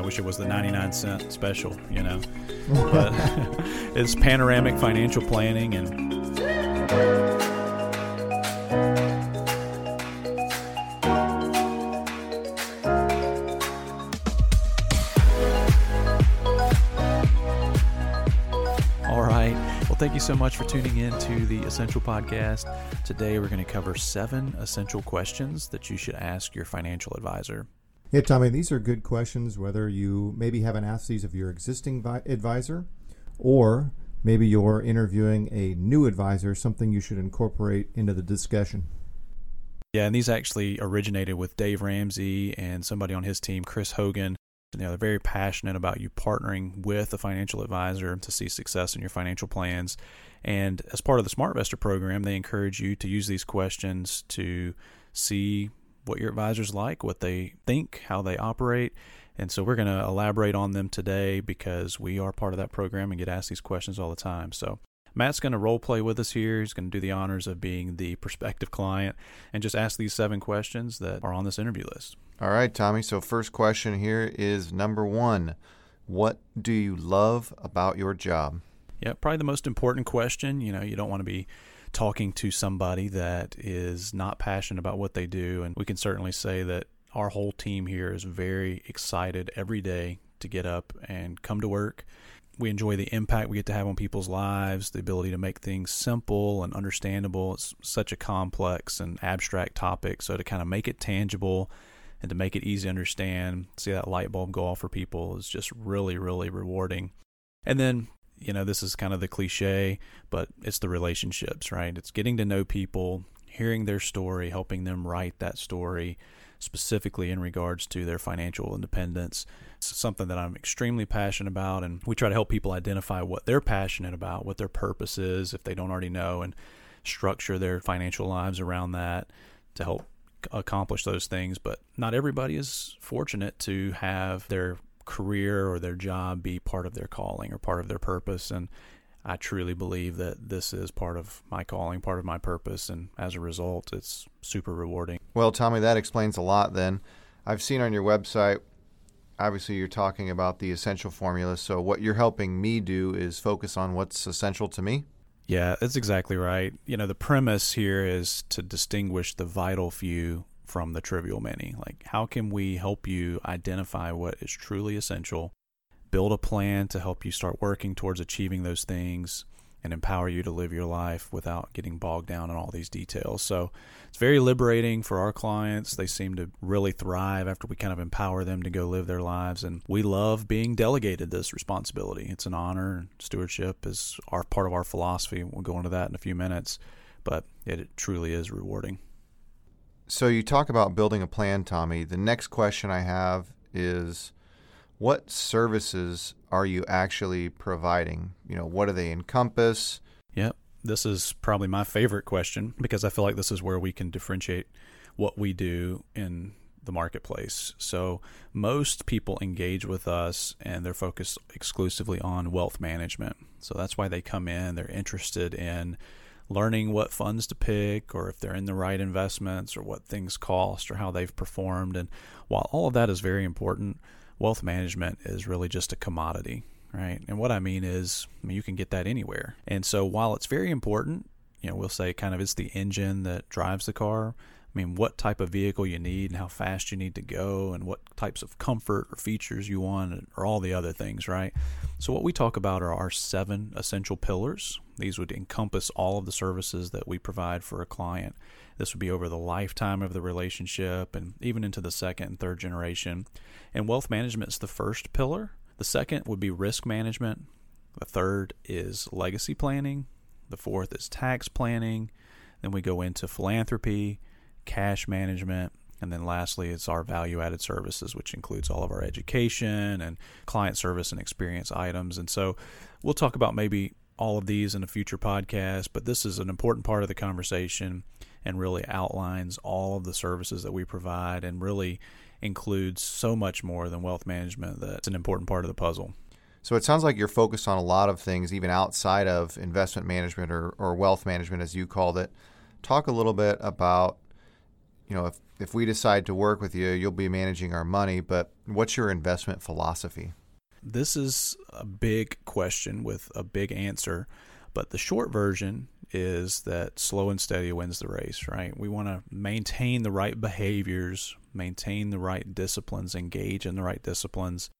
I wish it was the 99 cent special, you know. but it's panoramic financial planning and All right. Well, thank you so much for tuning in to the Essential Podcast. Today, we're going to cover seven essential questions that you should ask your financial advisor. Yeah, Tommy, these are good questions, whether you maybe haven't asked these of your existing vi- advisor or maybe you're interviewing a new advisor, something you should incorporate into the discussion. Yeah, and these actually originated with Dave Ramsey and somebody on his team, Chris Hogan. You know, they're very passionate about you partnering with a financial advisor to see success in your financial plans. And as part of the SmartVestor program, they encourage you to use these questions to see what your advisors like, what they think, how they operate. And so we're going to elaborate on them today because we are part of that program and get asked these questions all the time. So Matt's going to role play with us here. He's going to do the honors of being the prospective client and just ask these seven questions that are on this interview list. All right, Tommy. So, first question here is number one What do you love about your job? Yeah, probably the most important question. You know, you don't want to be talking to somebody that is not passionate about what they do. And we can certainly say that our whole team here is very excited every day to get up and come to work. We enjoy the impact we get to have on people's lives, the ability to make things simple and understandable. It's such a complex and abstract topic. So to kind of make it tangible and to make it easy to understand, see that light bulb go off for people is just really, really rewarding. And then, you know, this is kind of the cliche, but it's the relationships, right? It's getting to know people, hearing their story, helping them write that story, specifically in regards to their financial independence. It's something that I'm extremely passionate about, and we try to help people identify what they're passionate about, what their purpose is, if they don't already know, and structure their financial lives around that to help accomplish those things. But not everybody is fortunate to have their career or their job be part of their calling or part of their purpose. And I truly believe that this is part of my calling, part of my purpose. And as a result, it's super rewarding. Well, Tommy, that explains a lot then. I've seen on your website, obviously, you're talking about the essential formula. So, what you're helping me do is focus on what's essential to me. Yeah, that's exactly right. You know, the premise here is to distinguish the vital few from the trivial many. Like, how can we help you identify what is truly essential, build a plan to help you start working towards achieving those things, and empower you to live your life without getting bogged down in all these details. So, it's very liberating for our clients. They seem to really thrive after we kind of empower them to go live their lives. And we love being delegated this responsibility. It's an honor, stewardship is our part of our philosophy. We'll go into that in a few minutes, but it, it truly is rewarding. So you talk about building a plan, Tommy. The next question I have is what services are you actually providing? You know, what do they encompass? Yep. This is probably my favorite question because I feel like this is where we can differentiate what we do in the marketplace. So, most people engage with us and they're focused exclusively on wealth management. So, that's why they come in, they're interested in learning what funds to pick or if they're in the right investments or what things cost or how they've performed. And while all of that is very important, wealth management is really just a commodity, right? And what I mean is, I mean, you can get that anywhere. And so while it's very important, you know, we'll say kind of it's the engine that drives the car. I mean, what type of vehicle you need and how fast you need to go and what types of comfort or features you want or all the other things, right? So, what we talk about are our seven essential pillars. These would encompass all of the services that we provide for a client. This would be over the lifetime of the relationship and even into the second and third generation. And wealth management is the first pillar. The second would be risk management. The third is legacy planning. The fourth is tax planning. Then we go into philanthropy cash management. And then lastly, it's our value added services, which includes all of our education and client service and experience items. And so we'll talk about maybe all of these in a future podcast, but this is an important part of the conversation and really outlines all of the services that we provide and really includes so much more than wealth management that's an important part of the puzzle. So it sounds like you're focused on a lot of things, even outside of investment management or, or wealth management, as you called it. Talk a little bit about you know, if if we decide to work with you, you'll be managing our money, but what's your investment philosophy? This is a big question with a big answer, but the short version is that slow and steady wins the race, right? We want to maintain the right behaviors, maintain the right disciplines, engage in the right disciplines,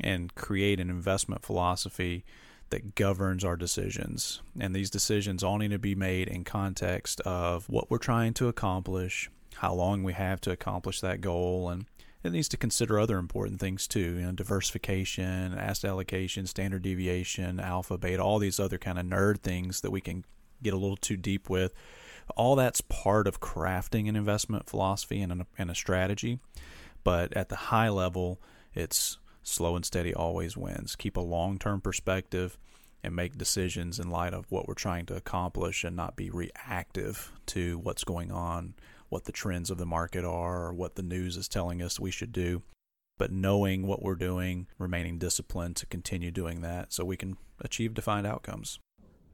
and create an investment philosophy that governs our decisions. And these decisions all need to be made in context of what we're trying to accomplish, how long we have to accomplish that goal, and it needs to consider other important things too, you know, diversification, asset allocation, standard deviation, alpha, beta, all these other kind of nerd things that we can get a little too deep with. All that's part of crafting an investment philosophy and, an, and a strategy. But at the high level, it's slow and steady always wins. Keep a long term perspective and make decisions in light of what we're trying to accomplish and not be reactive to what's going on, what the trends of the market are, or what the news is telling us we should do. But knowing what we're doing, remaining disciplined to continue doing that so we can achieve defined outcomes.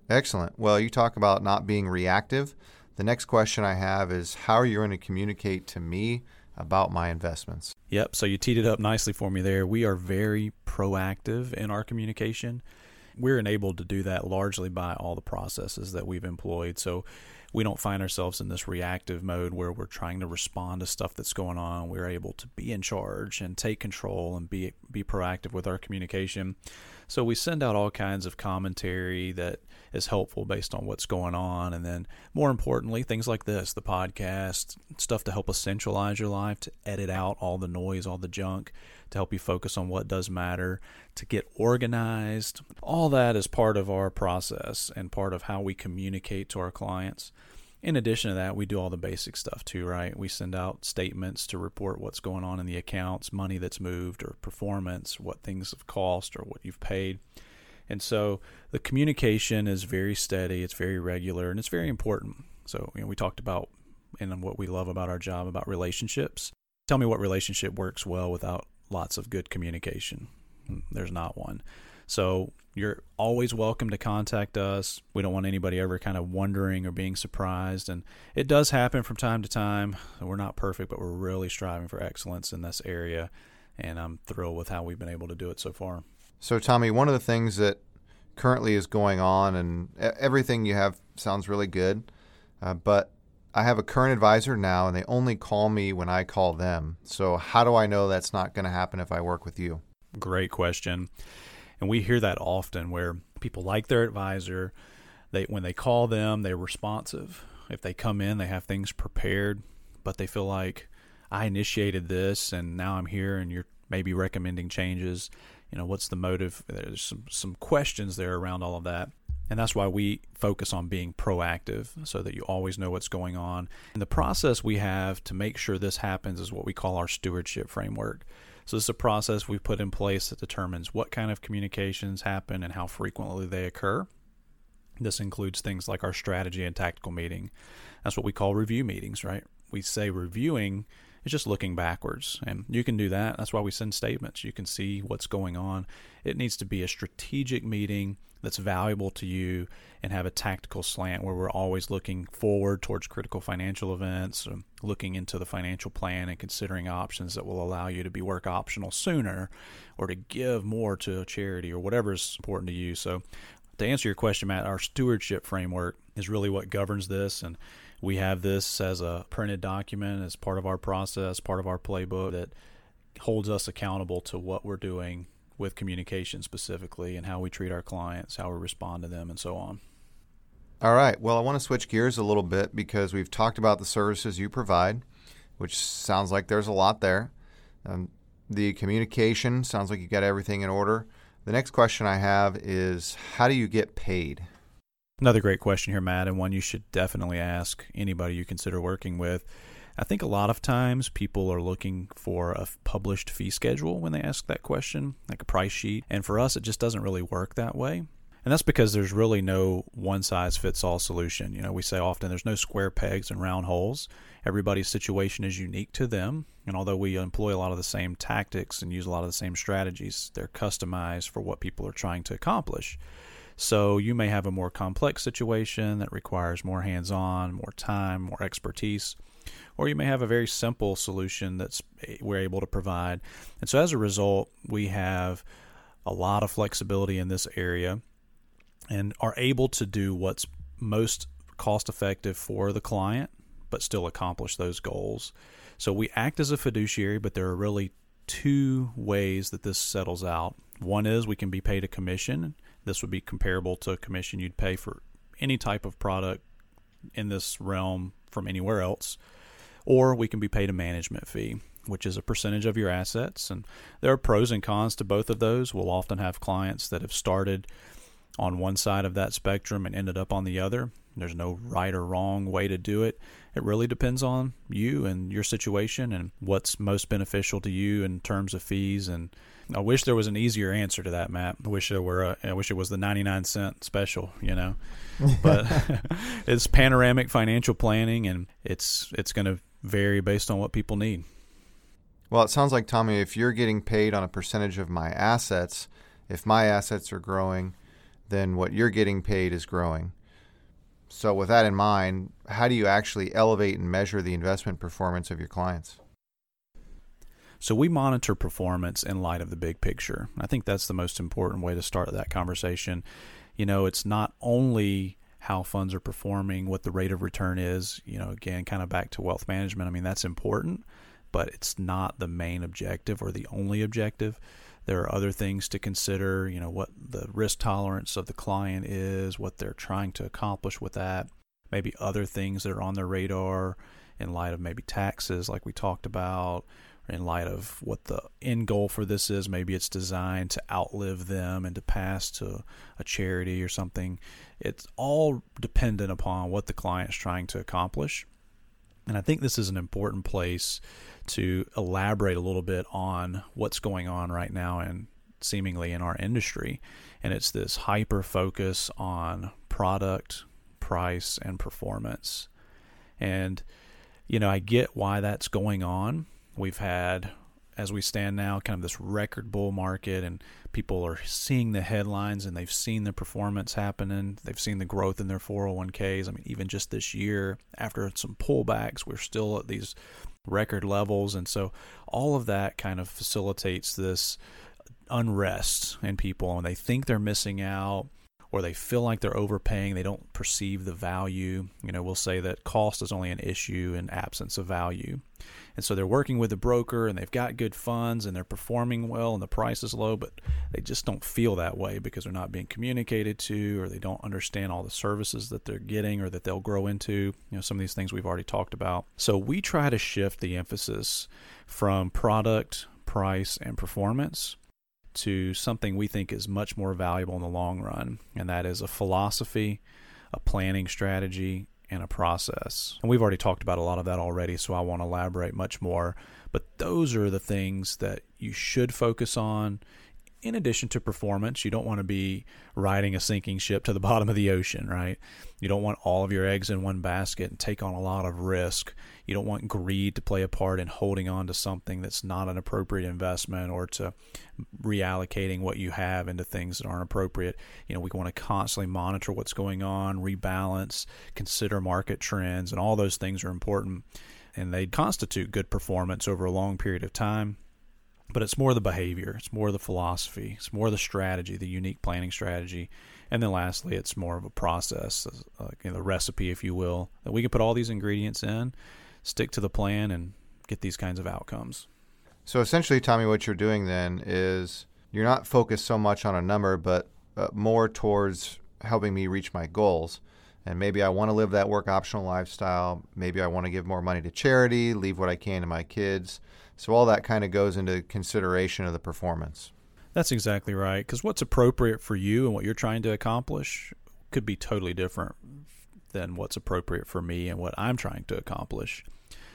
Excellent. Well, you talk about not being reactive. The next question I have is how are you going to communicate to me about my investments? Yep. So you teed it up nicely for me there. We are very proactive in our communication. We're enabled to do that largely by all the processes that we've employed. So we don't find ourselves in this reactive mode where we're trying to respond to stuff that's going on. We're able to be in charge and take control and be be proactive with our communication. So we send out all kinds of commentary that is helpful based on what's going on. And then, more importantly, things like this the podcast, stuff to help us centralize your life, to edit out all the noise, all the junk, to help you focus on what does matter, to get organized. All that is part of our process and part of how we communicate to our clients. In addition to that, we do all the basic stuff too, right? We send out statements to report what's going on in the accounts, money that's moved, or performance, what things have cost, or what you've paid. And so the communication is very steady, it's very regular, and it's very important. So, you know, we talked about and what we love about our job about relationships. Tell me what relationship works well without lots of good communication. Hmm, there's not one. So you're always welcome to contact us. We don't want anybody ever kind of wondering or being surprised. And it does happen from time to time. We're not perfect, but we're really striving for excellence in this area. And I'm thrilled with how we've been able to do it so far. So, Tommy, one of the things that currently is going on, and everything you have sounds really good, uh, but I have a current advisor now, and they only call me when I call them. So, how do I know that's not going to happen if I work with you? Great question. And we hear that often where people like their advisor, they when they call them, they're responsive. If they come in, they have things prepared, but they feel like I initiated this and now I'm here and you're maybe recommending changes. You know, what's the motive? There's some some questions there around all of that. And that's why we focus on being proactive so that you always know what's going on. And the process we have to make sure this happens is what we call our stewardship framework. So this is a process we've put in place that determines what kind of communications happen and how frequently they occur. This includes things like our strategy and tactical meeting. That's what we call review meetings, right? We say reviewing is just looking backwards. And you can do that. That's why we send statements. You can see what's going on. It needs to be a strategic meeting that's valuable to you and have a tactical slant where we're always looking forward towards critical financial events, um, looking into the financial plan and considering options that will allow you to be work optional sooner or to give more to a charity or whatever is important to you. So, to answer your question, Matt, our stewardship framework is really what governs this. And we have this as a printed document as part of our process, part of our playbook that holds us accountable to what we're doing with communication specifically and how we treat our clients, how we respond to them, and so on. All right. Well, I want to switch gears a little bit because we've talked about the services you provide, which sounds like there's a lot there. Um, the communication sounds like you got everything in order. The next question I have is how do you get paid? Another great question here, Matt, and one you should definitely ask anybody you consider working with. I think a lot of times people are looking for a published fee schedule when they ask that question, like a price sheet. And for us, it just doesn't really work that way. And that's because there's really no one size fits all solution. You know, we say often there's no square pegs and round holes. Everybody's situation is unique to them. And although we employ a lot of the same tactics and use a lot of the same strategies, they're customized for what people are trying to accomplish. So you may have a more complex situation that requires more hands on, more time, more expertise or you may have a very simple solution that's eh, we're able to provide. And so as a result, we have a lot of flexibility in this area and are able to do what's most cost effective for the client but still accomplish those goals. So we act as a fiduciary, but there are really two ways that this settles out. One is we can be paid a commission. This would be comparable to a commission you'd pay for any type of product in this realm from anywhere else. Or we can be paid a management fee, which is a percentage of your assets. And there are pros and cons to both of those. We'll often have clients that have started on one side of that spectrum and ended up on the other. There's no right or wrong way to do it. It really depends on you and your situation and what's most beneficial to you in terms of fees. And I wish there was an easier answer to that, Matt. I wish there were. A, I wish it was the 99 cent special, you know. But it's panoramic financial planning, and it's it's going to vary based on what people need. Well, it sounds like Tommy, if you're getting paid on a percentage of my assets, if my assets are growing, then what you're getting paid is growing. So, with that in mind, how do you actually elevate and measure the investment performance of your clients? So, we monitor performance in light of the big picture. I think that's the most important way to start that conversation. You know, it's not only how funds are performing, what the rate of return is, you know, again, kind of back to wealth management. I mean, that's important, but it's not the main objective or the only objective. There are other things to consider, you know, what the risk tolerance of the client is, what they're trying to accomplish with that, maybe other things that are on their radar in light of maybe taxes, like we talked about, in light of what the end goal for this is. Maybe it's designed to outlive them and to pass to a charity or something. It's all dependent upon what the client is trying to accomplish. And I think this is an important place to elaborate a little bit on what's going on right now and seemingly in our industry. And it's this hyper focus on product, price, and performance. And, you know, I get why that's going on. We've had, as we stand now, kind of this record bull market, and people are seeing the headlines and they've seen the performance happening. They've seen the growth in their 401ks. I mean, even just this year, after some pullbacks, we're still at these record levels. And so all of that kind of facilitates this unrest in people and they think they're missing out or they feel like they're overpaying, they don't perceive the value. You know, we'll say that cost is only an issue in absence of value. And so they're working with a broker and they've got good funds and they're performing well and the price is low, but they just don't feel that way because they're not being communicated to or they don't understand all the services that they're getting or that they'll grow into. You know, some of these things we've already talked about. So we try to shift the emphasis from product, price, and performance to something we think is much more valuable in the long run, and that is a philosophy, a planning strategy, and a process. And we've already talked about a lot of that already, so I won't elaborate much more. But those are the things that you should focus on in addition to performance, you don't want to be riding a sinking ship to the bottom of the ocean, right? You don't want all of your eggs in one basket and take on a lot of risk. You don't want greed to play a part in holding on to something that's not an appropriate investment or to reallocating what you have into things that aren't appropriate. You know, we want to constantly monitor what's going on, rebalance, consider market trends, and all those things are important. And they constitute good performance over a long period of time but it's more the behavior, it's more the philosophy, it's more the strategy, the unique planning strategy, and then lastly, it's more of a process, uh, you know, the recipe, if you will, that we can put all these ingredients in, stick to the plan, and get these kinds of outcomes. So essentially, Tommy, what you're doing then is you're not focused so much on a number, but uh, more towards helping me reach my goals. And maybe I want to live that work optional lifestyle. Maybe I want to give more money to charity, leave what I can to my kids. So all that kind of goes into consideration of the performance. That's exactly right. Because what's appropriate for you and what you're trying to accomplish could be totally different than what's appropriate for me and what I'm trying to accomplish.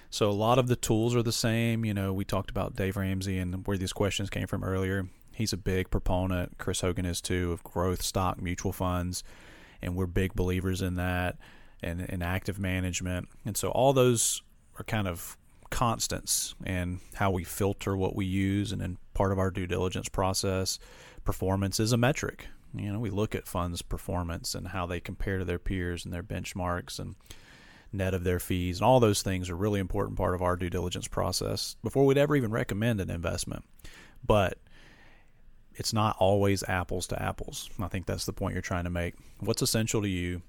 So a lot of the tools are the same. You know, we talked about Dave Ramsey and where these questions came from earlier. He's a big proponent, Chris Hogan is too, of growth stock mutual funds. And we're big believers in that and in active management. And so all those are kind of constants and how we filter what we use and then part of our due diligence process performance is a metric you know we look at funds performance and how they compare to their peers and their benchmarks and net of their fees, and all those things are really important part of our due diligence process before we'd ever even recommend an investment. But it's not always apples to apples. I think that's the point you're trying to make. What's essential to you?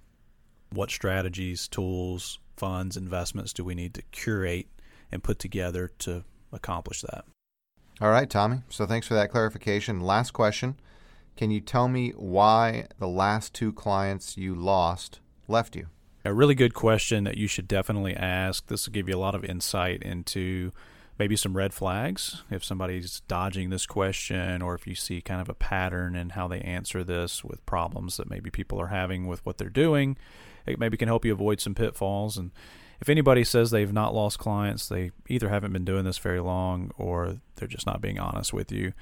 What strategies, tools, funds, investments do we need to curate and put together to accomplish that? All right, Tommy. So thanks for that clarification. Last question. Can you tell me why the last two clients you lost left you? A really good question that you should definitely ask. This will give you a lot of insight into maybe some red flags if somebody's dodging this question or if you see kind of a pattern in how they answer this with problems that maybe people are having with what they're doing it maybe can help you avoid some pitfalls and if anybody says they've not lost clients they either haven't been doing this very long or they're just not being honest with you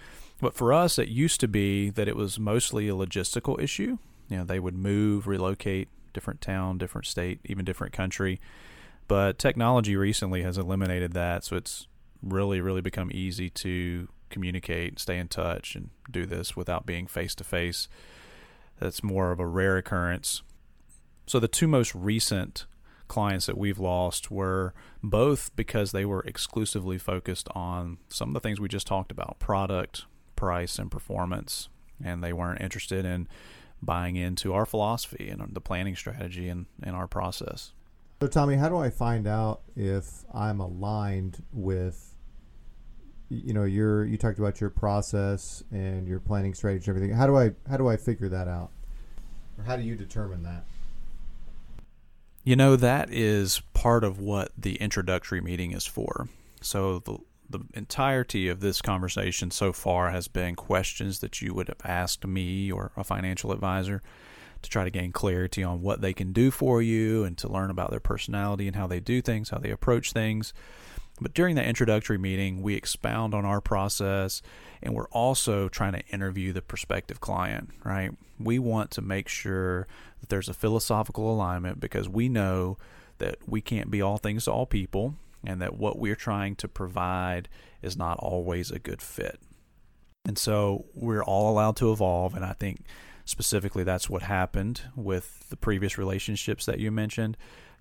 but for us it used to be that it was mostly a logistical issue you know they would move relocate different town different state even different country but technology recently has eliminated that so it's really, really become easy to communicate, stay in touch, and do this without being face to face. That's more of a rare occurrence. So the two most recent clients that we've lost were both because they were exclusively focused on some of the things we just talked about product, price, and performance. And they weren't interested in buying into our philosophy and the planning strategy and, and our process. So, Tommy, how do I find out if I'm aligned with, you know, your you talked about your process and your planning strategy and everything. How do I how do I figure that out, or how do you determine that? You know, that is part of what the introductory meeting is for. So the the entirety of this conversation so far has been questions that you would have asked me or a financial advisor to try to gain clarity on what they can do for you and to learn about their personality and how they do things, how they approach things. But during that introductory meeting, we expound on our process and we're also trying to interview the prospective client, right? We want to make sure that there's a philosophical alignment because we know that we can't be all things to all people and that what we're trying to provide is not always a good fit. And so we're all allowed to evolve. And I think specifically that's what happened with the previous relationships that you mentioned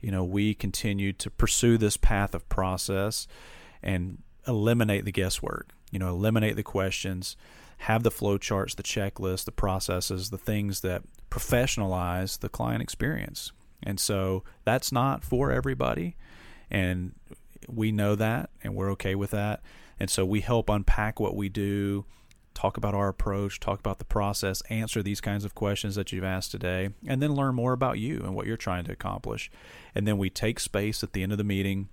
you know we continue to pursue this path of process and eliminate the guesswork you know eliminate the questions have the flow charts the checklist the processes the things that professionalize the client experience. And so that's not for everybody and we know that and we're okay with that. And so we help unpack what we do talk about our approach, talk about the process, answer these kinds of questions that you've asked today, and then learn more about you and what you're trying to accomplish. And then we take space at the end of the meeting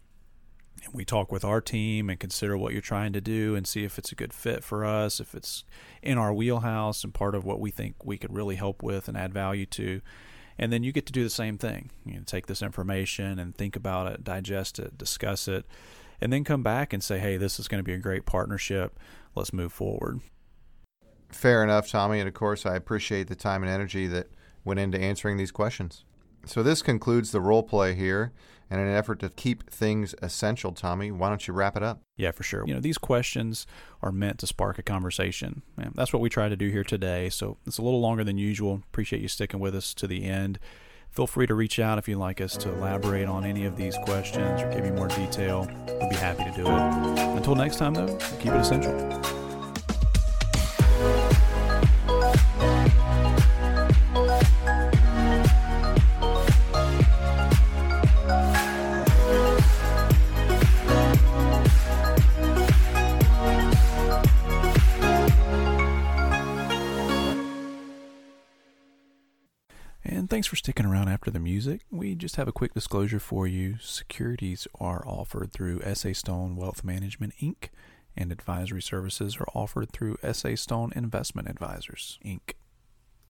and we talk with our team and consider what you're trying to do and see if it's a good fit for us, if it's in our wheelhouse and part of what we think we could really help with and add value to. And then you get to do the same thing. You know, take this information and think about it, digest it, discuss it, and then come back and say, hey, this is going to be a great partnership. Let's move forward. Fair enough, Tommy. And of course, I appreciate the time and energy that went into answering these questions. So this concludes the role play here. And in an effort to keep things essential, Tommy, why don't you wrap it up? Yeah, for sure. You know, these questions are meant to spark a conversation. That's what we try to do here today. So it's a little longer than usual. Appreciate you sticking with us to the end. Feel free to reach out if you'd like us to elaborate on any of these questions or give you more detail. We'll be happy to do it. Until next time, though, keep it essential. Thanks for sticking around after the music. We just have a quick disclosure for you. Securities are offered through SA Stone Wealth Management Inc., and advisory services are offered through SA Stone Investment Advisors Inc.